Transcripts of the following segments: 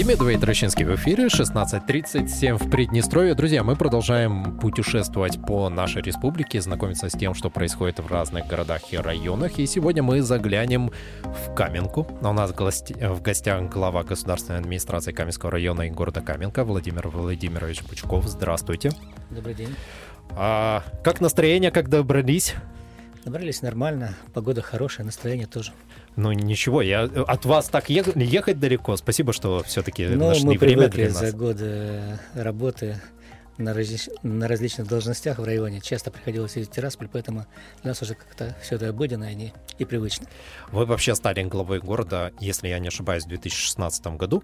Демидова и Трощинский в эфире, 16.37 в Приднестровье. Друзья, мы продолжаем путешествовать по нашей республике, знакомиться с тем, что происходит в разных городах и районах. И сегодня мы заглянем в Каменку. У нас в гостях глава государственной администрации Каменского района и города Каменка Владимир Владимирович Пучков. Здравствуйте. Добрый день. А, как настроение, как добрались? Добрались нормально, погода хорошая, настроение тоже. Ну ничего, я от вас так ехать, ехать далеко. Спасибо, что все-таки ну, нашли мы время для нас. за годы работы на, различ... на различных должностях в районе. Часто приходилось ездить в Тирасполь, поэтому для нас уже как-то все это обыденно и, и привычно. Вы вообще стали главой города, если я не ошибаюсь, в 2016 году.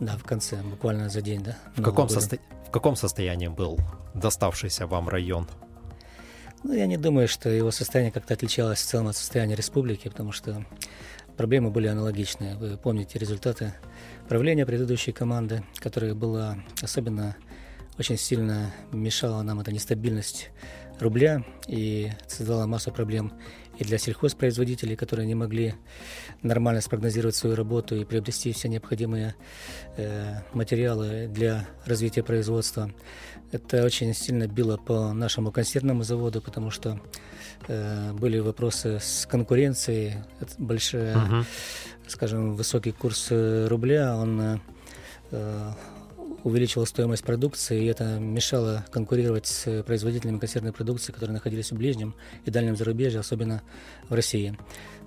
Да, в конце, буквально за день, да. В каком, состо... в каком состоянии был доставшийся вам район? Ну, я не думаю, что его состояние как-то отличалось в целом от состояния республики, потому что проблемы были аналогичные. Вы помните результаты правления предыдущей команды, которая была особенно очень сильно мешала нам эта нестабильность рубля и создала массу проблем и для сельхозпроизводителей, которые не могли нормально спрогнозировать свою работу и приобрести все необходимые э, материалы для развития производства. Это очень сильно било по нашему консервному заводу, потому что э, были вопросы с конкуренцией, это большая, uh-huh. скажем, высокий курс э, рубля, он э, увеличивал стоимость продукции, и это мешало конкурировать с производителями консервной продукции, которые находились в ближнем и дальнем зарубежье, особенно в России.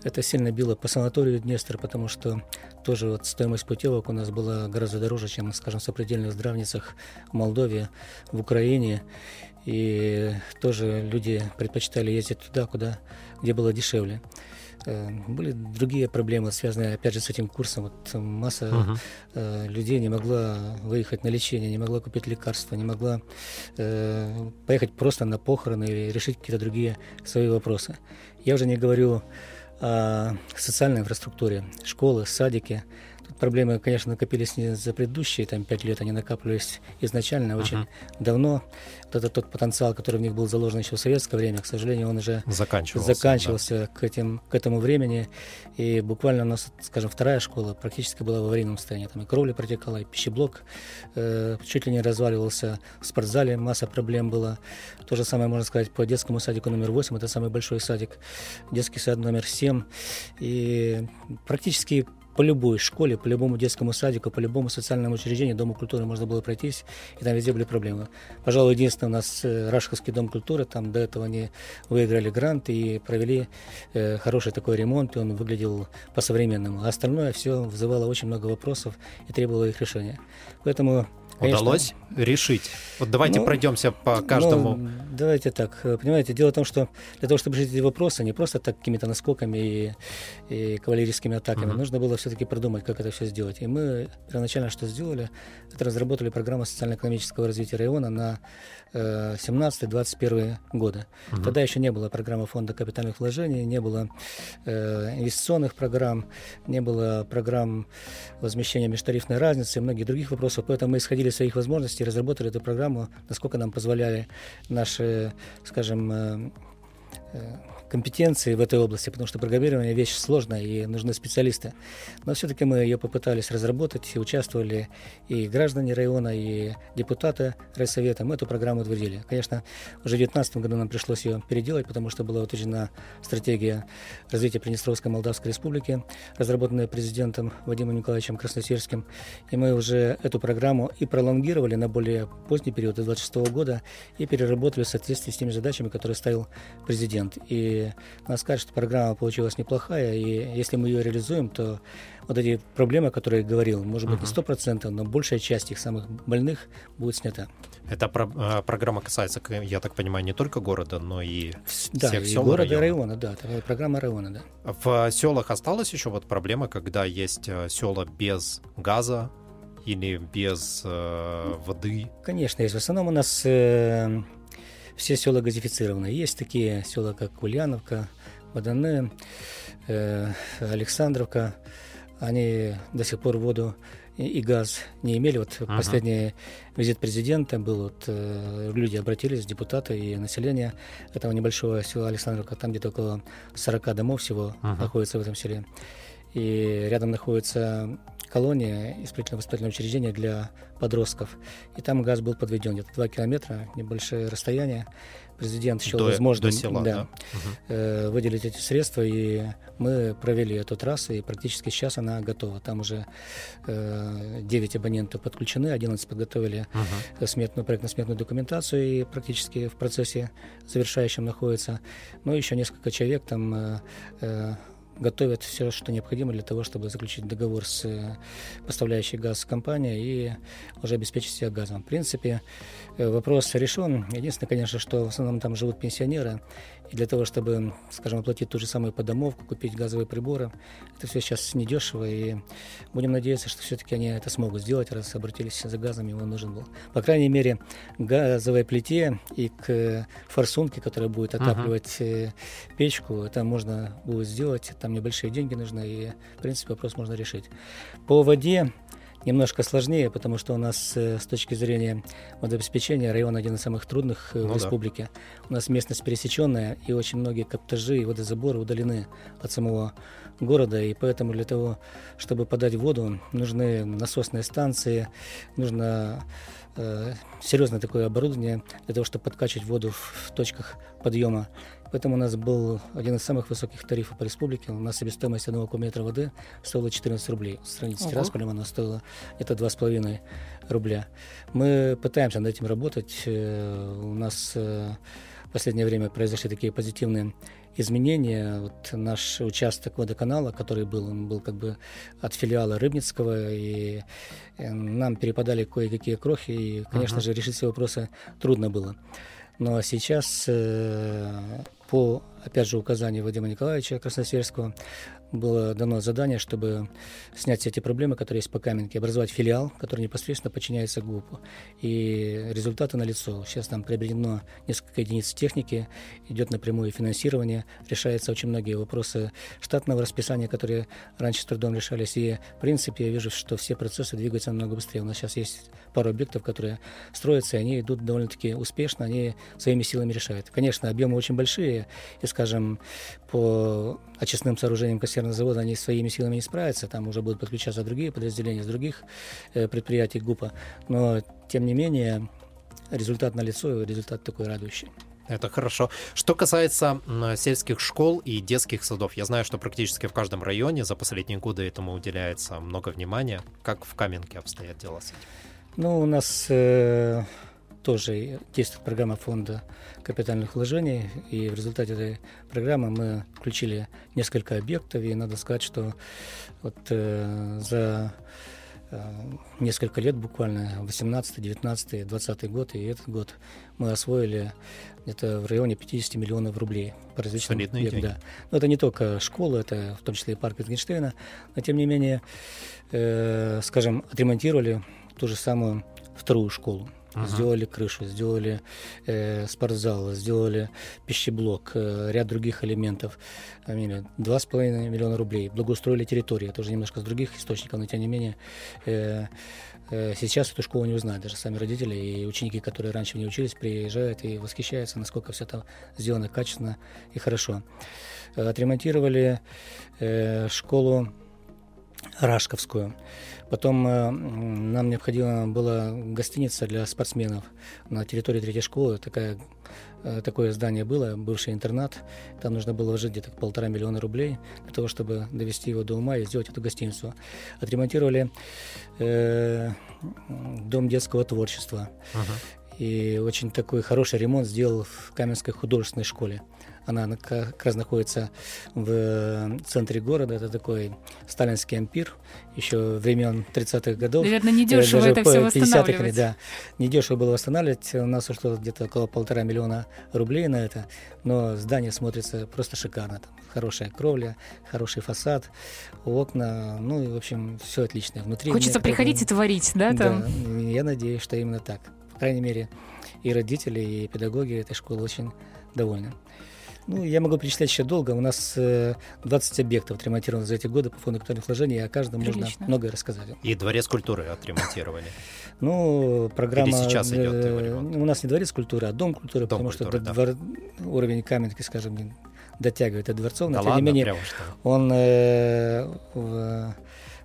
Это сильно било по санаторию Днестр, потому что тоже вот стоимость путевок у нас была гораздо дороже, чем, скажем, в сопредельных здравницах в Молдове, в Украине. И тоже люди предпочитали ездить туда, куда, где было дешевле. Э, были другие проблемы, связанные, опять же, с этим курсом. Вот масса uh-huh. людей не могла выехать на лечение, не могла купить лекарства, не могла э, поехать просто на похороны или решить какие-то другие свои вопросы. Я уже не говорю о социальной инфраструктуре, школы, садики. Проблемы, конечно, накопились не за предыдущие там, пять лет, они накапливались изначально uh-huh. очень давно. Вот это тот потенциал, который в них был заложен еще в советское время, к сожалению, он уже заканчивался, заканчивался да. к, этим, к этому времени. И буквально у нас, скажем, вторая школа практически была в аварийном состоянии. Там и кровля протекала, и пищеблок э, чуть ли не разваливался. В спортзале масса проблем было. То же самое можно сказать по детскому садику номер 8, это самый большой садик. Детский сад номер 7. И практически по любой школе, по любому детскому садику, по любому социальному учреждению, Дому культуры можно было пройтись, и там везде были проблемы. Пожалуй, единственное у нас э, Рашковский дом культуры, там до этого они выиграли грант и провели э, хороший такой ремонт, и он выглядел по-современному. А остальное все вызывало очень много вопросов и требовало их решения. Поэтому Конечно. Удалось решить? Вот давайте ну, пройдемся по каждому. Ну, давайте так. Понимаете, дело в том, что для того, чтобы решить эти вопросы, не просто так какими-то наскоками и, и кавалерийскими атаками, угу. нужно было все-таки продумать, как это все сделать. И мы первоначально что сделали, это разработали программу социально-экономического развития района на э, 17-21 годы. Угу. Тогда еще не было программы фонда капитальных вложений, не было э, инвестиционных программ, не было программ возмещения межтарифной разницы и многих других вопросов, поэтому мы исходили своих возможностей, разработали эту программу, насколько нам позволяли наши, скажем, э, компетенции в этой области, потому что программирование вещь сложная и нужны специалисты. Но все-таки мы ее попытались разработать, и участвовали и граждане района, и депутаты райсовета. Мы эту программу утвердили. Конечно, уже в 2019 году нам пришлось ее переделать, потому что была утверждена стратегия развития Приднестровской Молдавской Республики, разработанная президентом Вадимом Николаевичем Красносельским. И мы уже эту программу и пролонгировали на более поздний период, до 2026 года, и переработали в соответствии с теми задачами, которые ставил президент. И надо сказать, что программа получилась неплохая, и если мы ее реализуем, то вот эти проблемы, о которых я говорил, может быть, не сто процентов, но большая часть их самых больных будет снята. Эта про- а, программа касается, я так понимаю, не только города, но и да, всех и сел города района. района, да, программа района, да. В селах осталась еще вот проблема, когда есть э, села без газа или без э, воды? Конечно, есть. В основном у нас э, все села газифицированы. Есть такие села, как Ульяновка, Бадане, э, Александровка. Они до сих пор воду и газ не имели. Вот uh-huh. последний визит президента был, вот, э, люди обратились, депутаты и население этого небольшого села Александровка, там где-то около 40 домов всего uh-huh. находится в этом селе. И рядом находится колония, исправительно-воспитательное учреждение для подростков. И там газ был подведен где-то 2 километра, небольшое расстояние президент счел до, возможным до села, да, да? Э, выделить эти средства, и мы провели эту трассу, и практически сейчас она готова. Там уже э, 9 абонентов подключены, 11 подготовили угу. сметную, проектно-сметную документацию, и практически в процессе завершающем находится. Ну, еще несколько человек там э, э готовят все, что необходимо для того, чтобы заключить договор с э, поставляющей газ компанией и уже обеспечить себя газом. В принципе, э, вопрос решен. Единственное, конечно, что в основном там живут пенсионеры, и для того, чтобы, скажем, оплатить ту же самую подомовку, купить газовые приборы, это все сейчас недешево, и будем надеяться, что все-таки они это смогут сделать, раз обратились за газом, его нужен был. По крайней мере, газовой плите и к форсунке, которая будет отапливать uh-huh. печку, это можно будет сделать, там небольшие деньги нужны, и, в принципе, вопрос можно решить. По воде немножко сложнее, потому что у нас э, с точки зрения водообеспечения район один из самых трудных э, ну, в республике. Да. У нас местность пересеченная, и очень многие каптажи и водозаборы удалены от самого города, и поэтому для того, чтобы подать воду, нужны насосные станции, нужно э, серьезное такое оборудование для того, чтобы подкачивать воду в, в точках подъема. Поэтому у нас был один из самых высоких тарифов по республике. У нас себестоимость одного кубометра воды стоила 14 рублей. Сравнить с Тирасполем она стоила это 2,5 рубля. Мы пытаемся над этим работать. Э, у нас э, в последнее время произошли такие позитивные изменения. Вот наш участок водоканала, который был, он был как бы от филиала Рыбницкого, и э, нам перепадали кое-какие крохи, и, конечно uh-huh. же, решить все вопросы трудно было. Но сейчас э, по, опять же, указанию Вадима Николаевича Красносельского было дано задание, чтобы снять все эти проблемы, которые есть по Каменке, образовать филиал, который непосредственно подчиняется ГУПу. И результаты налицо. Сейчас там приобретено несколько единиц техники, идет напрямую финансирование, решаются очень многие вопросы штатного расписания, которые раньше с трудом решались. И, в принципе, я вижу, что все процессы двигаются намного быстрее. У нас сейчас есть пару объектов, которые строятся, и они идут довольно-таки успешно, они своими силами решают. Конечно, объемы очень большие, и, скажем, по очистным сооружениям консервного завода они своими силами не справятся, там уже будут подключаться другие подразделения с других э, предприятий ГУПа, но, тем не менее, результат налицо, и результат такой радующий. Это хорошо. Что касается сельских школ и детских садов, я знаю, что практически в каждом районе за последние годы этому уделяется много внимания. Как в Каменке обстоят дела с этим? Ну, у нас э, тоже действует программа фонда капитальных вложений, и в результате этой программы мы включили несколько объектов, и надо сказать, что вот э, за э, несколько лет буквально, 18, 19, 20 год и этот год мы освоили где-то в районе 50 миллионов рублей по различным объектам. Да. Но это не только школа, это в том числе и парк Wittgenstein, но тем не менее, э, скажем, отремонтировали ту же самую вторую школу. Ага. Сделали крышу, сделали э, спортзал, сделали пищеблок, э, ряд других элементов. Два с половиной миллиона рублей. Благоустроили территорию, тоже немножко с других источников, но тем не менее э, э, сейчас эту школу не узнают даже сами родители и ученики, которые раньше в ней учились, приезжают и восхищаются, насколько все это сделано качественно и хорошо. Отремонтировали э, школу Рашковскую. Потом э, нам необходимо было гостиница для спортсменов на территории третьей школы. Такая, э, такое здание было, бывший интернат. Там нужно было вложить где-то полтора миллиона рублей для того, чтобы довести его до ума и сделать эту гостиницу. Отремонтировали э, дом детского творчества. Uh-huh. И очень такой хороший ремонт сделал в Каменской художественной школе. Она как раз находится в центре города. Это такой сталинский ампир еще времен 30-х годов. Наверное, недешево Даже это все восстанавливать. Да, недешево было восстанавливать. У нас ушло где-то около полтора миллиона рублей на это. Но здание смотрится просто шикарно. Там хорошая кровля, хороший фасад, окна. Ну и, в общем, все отлично. Внутри Хочется приходить и творить, да? Там? Да, я надеюсь, что именно так. По крайней мере, и родители, и педагоги этой школы очень довольны. Ну, я могу перечислять еще долго. У нас 20 объектов отремонтировано за эти годы по фонду капитальных вложений, и о каждом Прилично. можно многое рассказать. И дворец культуры отремонтировали. Ну, программа... Или сейчас идет ремонт? У нас не дворец культуры, а дом культуры, дом потому культуры, что да. двор... уровень Каменки, скажем, дотягивает до дворцов, но да тем ладно, не менее он э, в,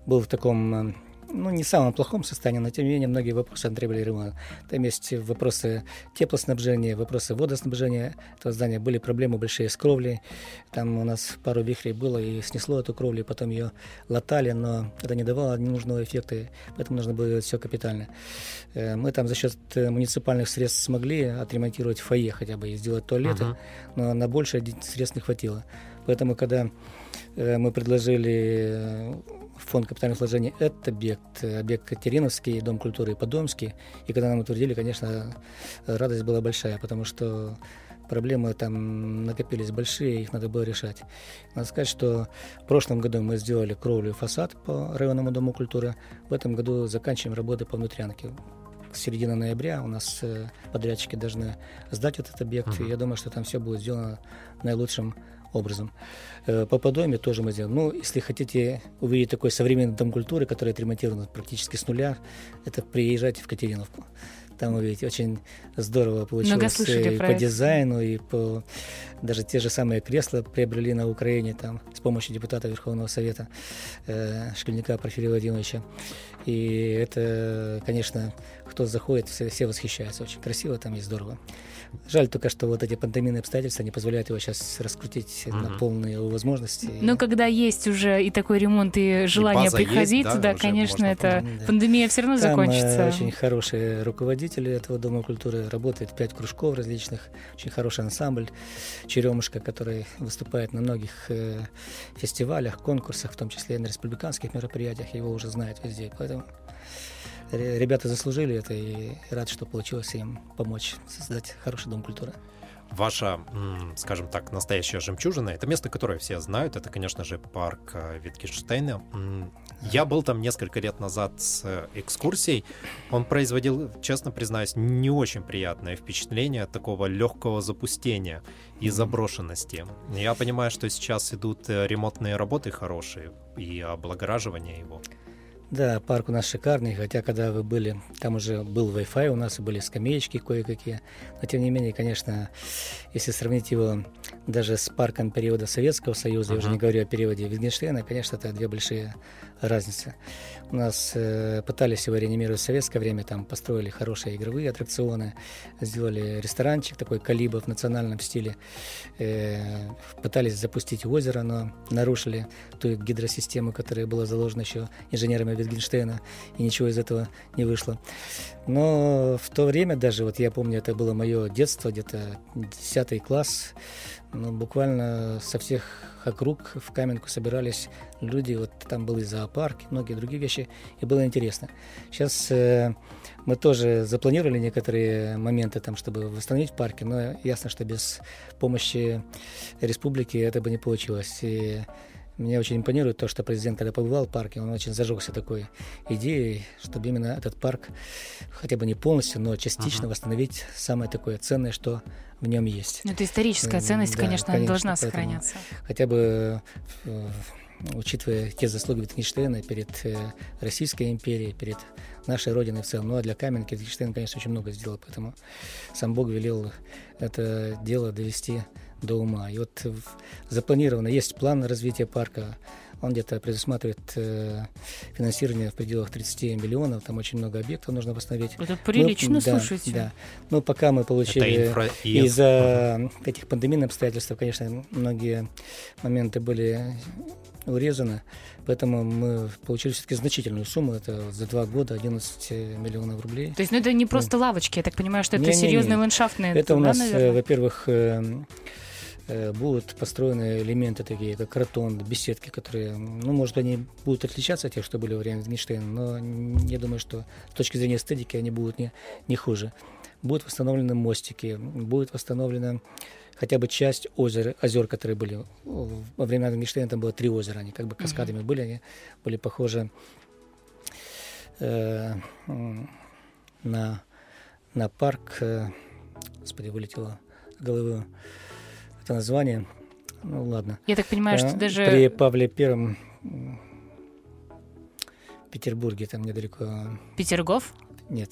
был в таком ну, не в самом плохом состоянии, но тем не менее многие вопросы требовали ремонта. Там есть вопросы теплоснабжения, вопросы водоснабжения этого здания. Были проблемы большие с кровлей. Там у нас пару вихрей было и снесло эту кровлю, потом ее латали, но это не давало ненужного эффекта, поэтому нужно было делать все капитально. Э, мы там за счет э, муниципальных средств смогли отремонтировать фойе хотя бы и сделать туалеты, uh-huh. но на большее средств не хватило. Поэтому, когда мы предложили фонд капитальных вложений этот объект, объект Катериновский, Дом культуры и Подомский. И когда нам утвердили, конечно, радость была большая, потому что проблемы там накопились большие, их надо было решать. Надо сказать, что в прошлом году мы сделали кровлю и фасад по районному Дому культуры. В этом году заканчиваем работы по внутрянке. С середины ноября у нас э, подрядчики должны сдать этот объект, uh-huh. и я думаю, что там все будет сделано наилучшим образом. Э, по подоме тоже мы сделаем. Ну, если хотите увидеть такой современный дом культуры, который отремонтирован практически с нуля, это приезжайте в Катериновку. Там увидите, очень здорово получилось и по дизайну, и по даже те же самые кресла приобрели на Украине там с помощью депутата Верховного Совета э, Школьника Порфирия Владимировича. И это, конечно, кто заходит, все, все восхищаются. Очень красиво там и здорово. Жаль только, что вот эти пандемийные обстоятельства не позволяют его сейчас раскрутить угу. на полные возможности. Но когда есть уже и такой ремонт, и желание и приходить, есть, да, да конечно, это да. пандемия все равно Там закончится. очень хорошие руководители этого Дома культуры, работает пять кружков различных, очень хороший ансамбль «Черемушка», который выступает на многих э, фестивалях, конкурсах, в том числе и на республиканских мероприятиях, его уже знают везде, поэтому ребята заслужили это, и рад, что получилось им помочь создать хороший дом культуры. Ваша, скажем так, настоящая жемчужина, это место, которое все знают, это, конечно же, парк э, Витгенштейна. Я был там несколько лет назад с э, экскурсией. Он производил, честно признаюсь, не очень приятное впечатление такого легкого запустения и заброшенности. Я понимаю, что сейчас идут э, ремонтные работы хорошие и облагораживание его. Да, парк у нас шикарный, хотя когда вы были, там уже был Wi-Fi, у нас были скамеечки кое-какие. Но тем не менее, конечно, если сравнить его даже с парком периода Советского Союза, uh-huh. я уже не говорю о периоде Wittgensteina, конечно, это две большие разницы. У нас э, пытались его реанимировать в советское время, там построили хорошие игровые аттракционы, сделали ресторанчик такой калиба в национальном стиле, э, пытались запустить озеро, но нарушили ту гидросистему, которая была заложена еще инженерами Wittgensteina, и ничего из этого не вышло. Но в то время даже, вот я помню, это было мое детство, где-то 10 класс, ну, буквально со всех округ в Каменку собирались люди, вот там был и зоопарк, и многие другие вещи, и было интересно. Сейчас э, мы тоже запланировали некоторые моменты, там, чтобы восстановить парки, но ясно, что без помощи республики это бы не получилось. И мне очень импонирует то, что президент, когда побывал в парке, он очень зажегся такой идеей, чтобы именно этот парк хотя бы не полностью, но частично uh-huh. восстановить самое такое ценное, что в нем есть. Ну, это историческая ценность, да, конечно, конечно, должна сохраняться. Хотя бы э, учитывая те заслуги Wittgensteina перед э, Российской империей, перед нашей Родиной в целом. Ну а для Каменки Wittgenstein, конечно, очень много сделал, поэтому сам Бог велел это дело довести до ума. И вот запланировано, есть план развития парка, он где-то предусматривает э, финансирование в пределах 30 миллионов, там очень много объектов нужно восстановить. Это прилично, мы, слушайте. Да, да. Ну, пока мы получили инфра... из-за угу. этих пандемийных обстоятельств, конечно, многие моменты были урезаны, поэтому мы получили все-таки значительную сумму, это за два года 11 миллионов рублей. То есть, ну, это не просто ну, лавочки, я так понимаю, что это не, серьезные не, не. ландшафтные. Это у нас, да, во-первых, э, Э, будут построены элементы такие, как ротонды, беседки, которые, ну, может, они будут отличаться от тех, что были во время Wittgensteina, но я думаю, что с точки зрения эстетики они будут не, не хуже. Будут восстановлены мостики, будет восстановлена хотя бы часть озер, озер, которые были во время Wittgensteina, там было три озера, они как бы каскадами mm-hmm. были, они были похожи э, на, на парк, э, господи, вылетело головы, это название. Ну ладно. Я так понимаю, что даже... При Павле Первом в Петербурге, там недалеко... Петергоф? Нет.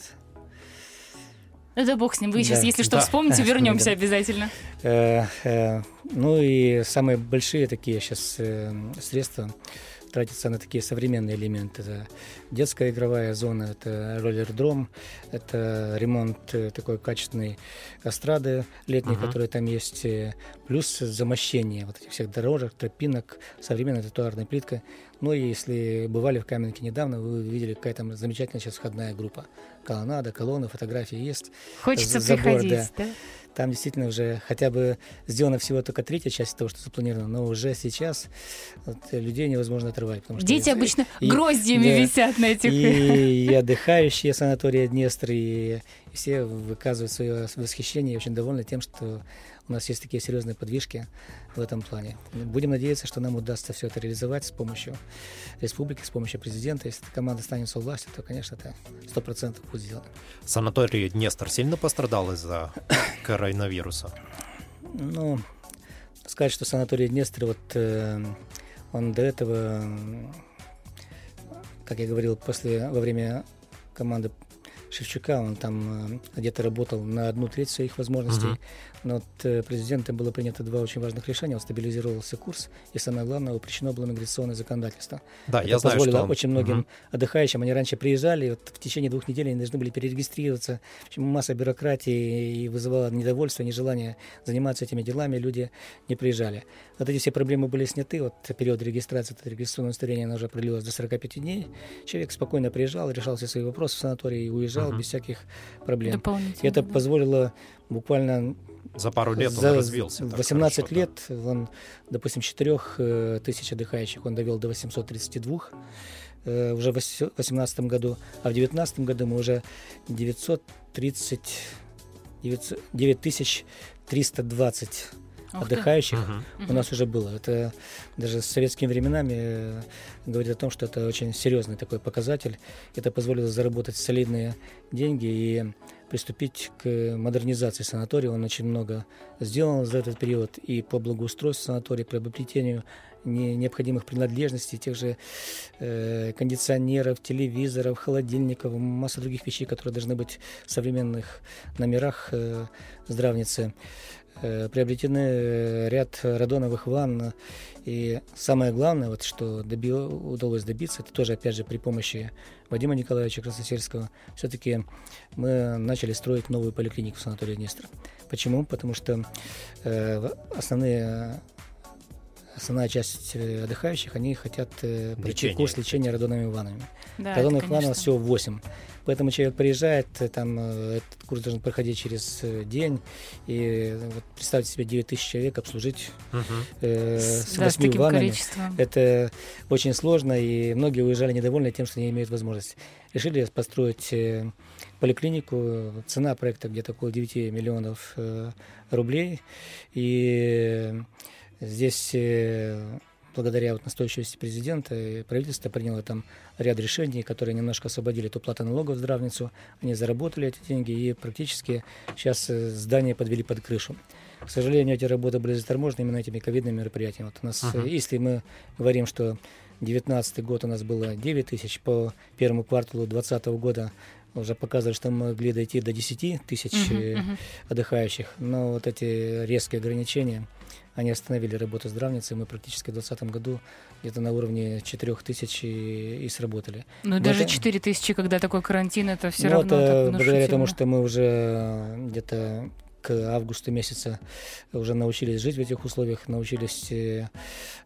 Ну да бог с ним. Вы сейчас, если что, вспомните, вернемся обязательно. Э, э, ну и самые большие такие сейчас э, средства тратится на такие современные элементы. Это детская игровая зона, это роллердром, это ремонт э, такой качественной эстрады летней, uh-huh. которая там есть, э, плюс замощение вот этих всех дорожек, тропинок, современная тротуарная плитка. Ну и если бывали в Каменке недавно, вы видели, какая там замечательная сейчас входная группа. Колоннада, колонны, фотографии есть. Хочется Забор, приходить, да? да? Там действительно уже хотя бы сделана всего только третья часть того, что запланировано, но уже сейчас вот, людей невозможно отрывать. Потому что Дети и, обычно и, гроздьями да, висят на этих... И, и отдыхающие санатории Днестр, и, и все выказывают свое восхищение и очень довольны тем, что у нас есть такие серьезные подвижки в этом плане. Будем надеяться, что нам удастся все это реализовать с помощью республики, с помощью президента. Если команда станет у власти, то, конечно, это сто процентов будет сделано. Санаторий Днестр сильно пострадал из-за коронавируса? Ну, сказать, что санаторий Днестр, вот э, он до этого, как я говорил, после, во время команды Шевчука, он там э, где-то работал на одну треть своих возможностей. Uh-huh. Но от э, президентом было принято два очень важных решения. Он стабилизировался курс, и самое главное, упрещено было миграционное законодательство. Да, Это я знаю, позволило что очень многим угу. отдыхающим. Они раньше приезжали, и вот в течение двух недель они должны были перерегистрироваться. В общем, масса бюрократии и вызывала недовольство, нежелание заниматься этими делами. Люди не приезжали. Вот эти все проблемы были сняты. Вот период регистрации, это регистрационное удостоверение, оно уже продлилось до 45 дней. Человек спокойно приезжал, решал все свои вопросы в санатории и уезжал угу. без всяких проблем. Это да. позволило буквально за пару лет за он развился. 18 хорошо, лет да. он, допустим, 4 э, тысяч отдыхающих он довел до 832 э, уже в 2018 году, а в 2019 году мы уже 930 9320 отдыхающих угу. у нас уже было. Это даже с советскими временами э, говорит о том, что это очень серьезный такой показатель. Это позволило заработать солидные деньги и приступить к модернизации санатория. Он очень много сделал за этот период и по благоустройству санатория, по приобретению не, необходимых принадлежностей, тех же э, кондиционеров, телевизоров, холодильников, масса других вещей, которые должны быть в современных номерах э, здравницы. Э, приобретены ряд радоновых ванн. И самое главное, вот, что доби- удалось добиться, это тоже, опять же, при помощи Вадима Николаевича Красносельского, все-таки мы начали строить новую поликлинику в санатории Днестр. Почему? Потому что э, основные основная часть э, отдыхающих, они хотят э, пройти курс лечения радоновыми ваннами. Да, Радоновых ванн всего 8. Поэтому человек приезжает, э, там э, этот курс должен проходить через день, и вот представьте себе 9 тысяч человек обслужить угу. э, с да, 8 ваннами. Количеством. Это очень сложно, и многие уезжали недовольны тем, что не имеют возможности. Решили построить э, поликлинику, цена проекта где-то около 9 миллионов э, рублей, и здесь... Э, благодаря вот настойчивости президента и правительство приняло там ряд решений, которые немножко освободили от уплаты налогов в здравницу. Они заработали эти деньги и практически сейчас э, здание подвели под крышу. К сожалению, эти работы были заторможены именно этими ковидными мероприятиями. Вот у нас, uh-huh. если мы говорим, что 2019 год у нас было 9 тысяч, по первому кварталу 2020 года уже показывали, что мы могли дойти до 10 тысяч uh-huh, uh-huh. отдыхающих. Но вот эти резкие ограничения – они остановили работу здравницы, мы практически в 2020 году где-то на уровне 4 тысяч и, и сработали. Ну Но даже это... 4 тысячи, когда такой карантин, это все ну, равно это благодаря тому, что мы уже где-то к августу месяца уже научились жить в этих условиях, научились э,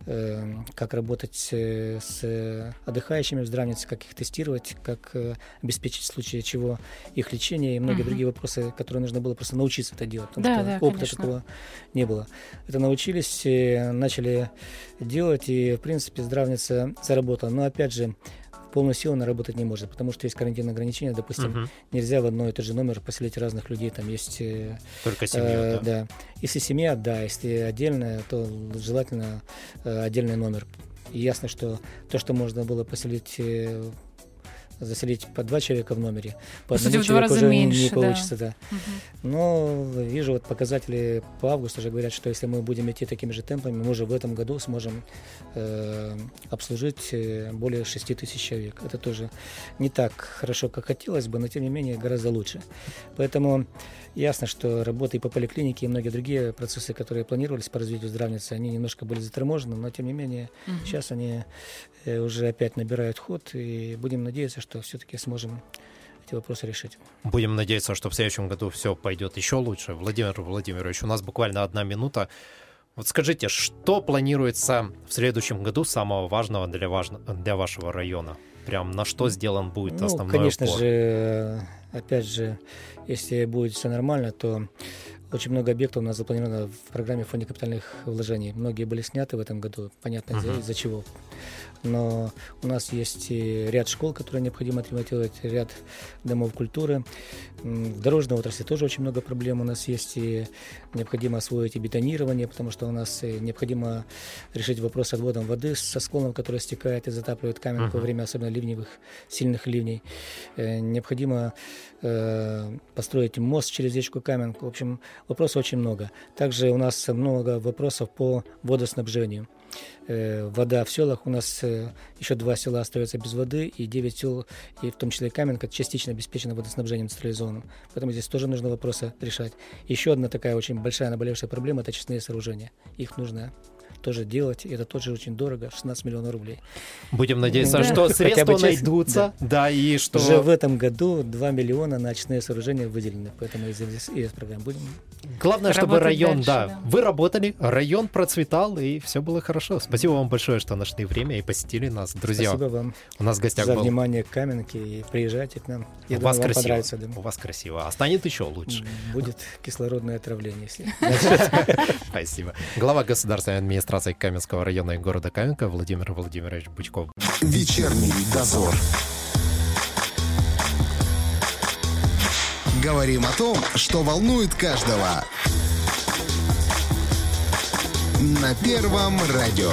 э, как работать э, с отдыхающими в здравнице, как их тестировать, как обеспечить в случае чего их лечение и многие угу. другие вопросы, которые нужно было просто научиться это делать, потому да, что да, опыта конечно. такого не было. Это научились, начали делать, и в принципе здравница заработала. Но опять же, полную силу она работать не может, потому что есть карантинные ограничения. Допустим, угу. нельзя в одно и тот же номер поселить разных людей. Там есть... Э, Только семью, э, да. да. Если семья, да. Если отдельная, то желательно э, отдельный номер. И ясно, что то, что можно было поселить э, заселить по два человека в номере. По одному Кстати, человеку уже меньше, не получится, да. да. Угу. Но вижу вот показатели по августу уже говорят, что если мы будем идти такими же темпами, мы уже в этом году сможем э, обслужить э, более 6 тысяч человек. Это тоже не так хорошо, как хотелось бы, но тем не менее гораздо лучше. Поэтому ясно, что работы и по поликлинике, и многие другие процессы, которые планировались по развитию здравницы, они немножко были заторможены, но тем не менее угу. сейчас они э, уже опять набирают ход, и будем надеяться, что все-таки сможем эти вопросы решить. Будем надеяться, что в следующем году все пойдет еще лучше. Владимир Владимирович, у нас буквально одна минута. Вот скажите, что планируется в следующем году самого важного для, важно, для вашего района? Прям на что сделан будет ну, основной конечно упор? же, опять же, если будет все нормально, то очень много объектов у нас запланировано в программе фонда капитальных вложений. Многие были сняты в этом году, понятно, uh-huh. из-за чего но у нас есть ряд школ, которые необходимо отремонтировать, ряд домов культуры. В дорожной отрасли тоже очень много проблем. У нас есть и необходимо освоить и бетонирование, потому что у нас необходимо решить вопрос с отводом воды со склоном, который стекает и затапливает камень uh-huh. во время особенно ливневых, сильных ливней. Э, необходимо э, построить мост через речку Каменку. В общем, вопросов очень много. Также у нас много вопросов по водоснабжению. Э, вода в селах. У нас э, еще два села остаются без воды, и девять сел, и в том числе Каменка, частично обеспечено водоснабжением централизованным. Поэтому здесь тоже нужно вопросы решать. Еще одна такая очень большая наболевшая проблема – это очистные сооружения. Их нужно тоже делать. Это тоже очень дорого, 16 миллионов рублей. Будем надеяться, да. что средства найдутся. Да. да, и что... Уже в этом году 2 миллиона на очные сооружения выделены, поэтому из, из, из программ будем... Главное, чтобы район, дальше, да, да, вы работали, район процветал, и все было хорошо. Спасибо вам большое, что нашли время и посетили нас, друзья. Спасибо вам у нас в гостях за был... внимание к Каменке, и приезжайте к нам. Я у думаю, вас красиво. понравится. Думаю. У вас красиво, а станет еще лучше. Будет кислородное отравление, если... Спасибо. Глава государственной администрации Каменского района района города Каменка Владимир Владимирович Бучков. Вечерний дозор. Говорим о том, что волнует каждого. На Первом радио.